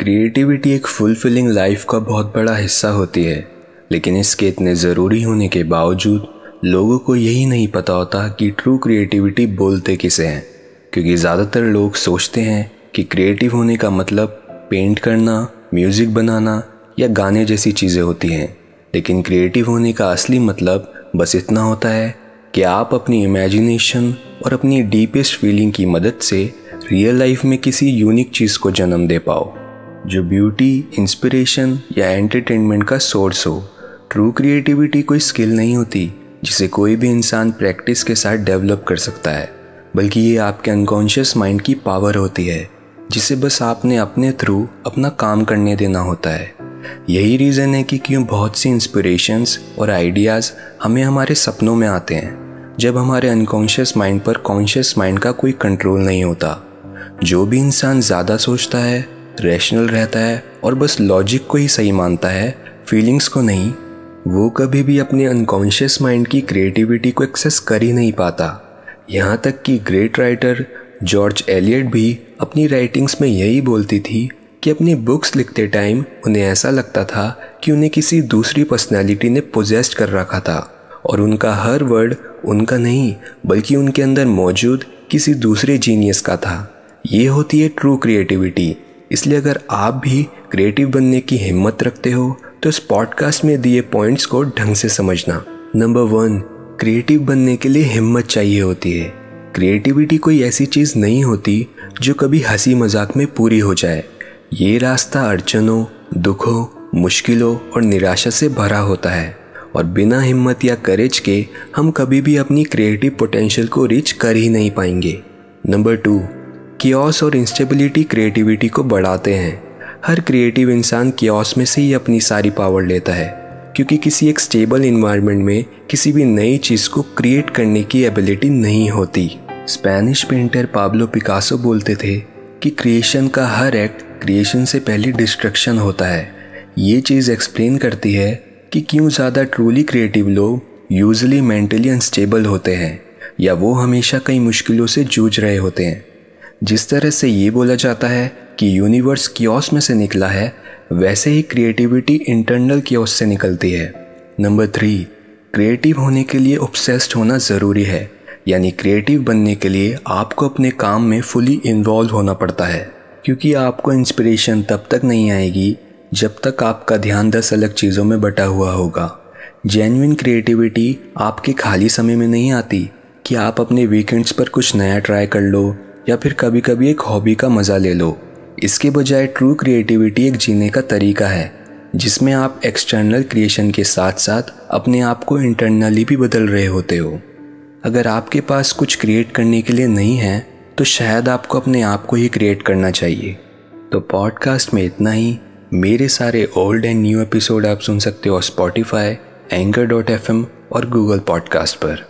Creativity एक fulfilling life का बहुत बड़ा हिस्सा होती है, लेकिन इसके इतने ज़रूरी होने के बावजूद लोगों को यही नहीं पता होता कि ट्रू क्रिएटिविटी बोलते किसे हैं, क्योंकि ज़्यादातर लोग सोचते हैं कि क्रिएटिव होने का मतलब पेंट करना म्यूज़िक बनाना या गाने जैसी चीज़ें होती हैं। लेकिन क्रिएटिव होने का असली मतलब बस इतना होता है कि आप अपनी इमेजिनेशन और अपनी डीपेस्ट फीलिंग की मदद से रियल लाइफ में किसी यूनिक चीज़ को जन्म दे पाओ। जो ब्यूटी इंस्पिरेशन या एंटरटेनमेंट का सोर्स हो ट्रू क्रिएटिविटी कोई स्किल नहीं होती, जिसे कोई भी इंसान प्रैक्टिस के साथ डेवलप कर सकता है। बल्कि ये आपके अनकॉन्शियस माइंड की पावर होती है, जिसे बस आपने अपने थ्रू अपना काम करने देना होता है। यही रीज़न है कि क्यों बहुत सी इंस्पिरेशंस और आइडियाज़ हमें हमारे सपनों में आते हैं, जब हमारे अनकॉन्शियस माइंड पर कॉन्शियस माइंड का कोई कंट्रोल नहीं होता। जो भी इंसान ज़्यादा सोचता है रैशनल रहता है और बस लॉजिक को ही सही मानता है फीलिंग्स को नहीं, वो कभी भी अपने अनकॉन्शियस माइंड की क्रिएटिविटी को एक्सेस कर ही नहीं पाता। यहाँ तक कि ग्रेट राइटर जॉर्ज एलियट भी अपनी राइटिंग्स में यही बोलती थी कि अपनी बुक्स लिखते टाइम उन्हें ऐसा लगता था कि उन्हें किसी दूसरी पर्सनैलिटी ने पोजेस्ट कर रखा था और उनका हर वर्ड उनका नहीं, बल्कि उनके अंदर मौजूद किसी दूसरे जीनियस का था। ये होती है ट्रू क्रिएटिविटी इसलिए अगर आप भी क्रिएटिव बनने की हिम्मत रखते हो तो इस पॉडकास्ट में दिए पॉइंट्स को ढंग से समझना। नंबर वन क्रिएटिव बनने के लिए हिम्मत चाहिए होती है। क्रिएटिविटी कोई ऐसी चीज़ नहीं होती जो कभी हँसी मज़ाक में पूरी हो जाए। ये रास्ता अड़चनों, दुखों, मुश्किलों और निराशा से भरा होता है। और बिना हिम्मत या करेज के, हम कभी भी अपनी क्रिएटिव पोटेंशियल को रीच कर ही नहीं पाएँगे। नंबर टू कियोस और इंस्टेबिलिटी क्रिएटिविटी को बढ़ाते हैं। हर क्रिएटिव इंसान कियोस में से ही अपनी सारी पावर लेता है, क्योंकि किसी एक स्टेबल इन्वायरमेंट में किसी भी नई चीज़ को क्रिएट करने की एबिलिटी नहीं होती। स्पेनिश पेंटर पाब्लो पिकासो बोलते थे कि क्रिएशन का हर एक्ट क्रिएशन से पहले डिस्ट्रक्शन होता है। ये चीज़ एक्सप्लेन करती है कि क्यों ज़्यादा ट्रूली क्रिएटिव लोग यूजली मेंटली अनस्टेबल होते हैं, या वो हमेशा कई मुश्किलों से जूझ रहे होते हैं। जिस तरह से ये बोला जाता है कि यूनिवर्स क्योस में से निकला है, वैसे ही क्रिएटिविटी इंटरनल क्योस से निकलती है। नंबर थ्री क्रिएटिव होने के लिए ऑब्सेस्ड होना ज़रूरी है। यानी क्रिएटिव बनने के लिए आपको अपने काम में फुली इन्वॉल्व होना पड़ता है। क्योंकि आपको इंस्पिरेशन तब तक नहीं आएगी जब तक आपका ध्यान दस अलग चीज़ों में बटा हुआ होगा। जेन्युइन क्रिएटिविटी आपके खाली समय में नहीं आती कि आप अपने वीकेंड्स पर कुछ नया ट्राई कर लो या फिर कभी कभी एक हॉबी का मज़ा ले लो। इसके बजाय ट्रू क्रिएटिविटी एक जीने का तरीका है, जिसमें आप एक्सटर्नल क्रिएशन के साथ साथ अपने आप को इंटरनली भी बदल रहे होते हो। अगर आपके पास कुछ क्रिएट करने के लिए नहीं है तो शायद आपको अपने आप को ही क्रिएट करना चाहिए। तो पॉडकास्ट में इतना ही। मेरे सारे ओल्ड एंड न्यू एपिसोड आप सुन सकते हो स्पॉटिफाई एंकर डॉट एफ़ और गूगल पॉडकास्ट पर।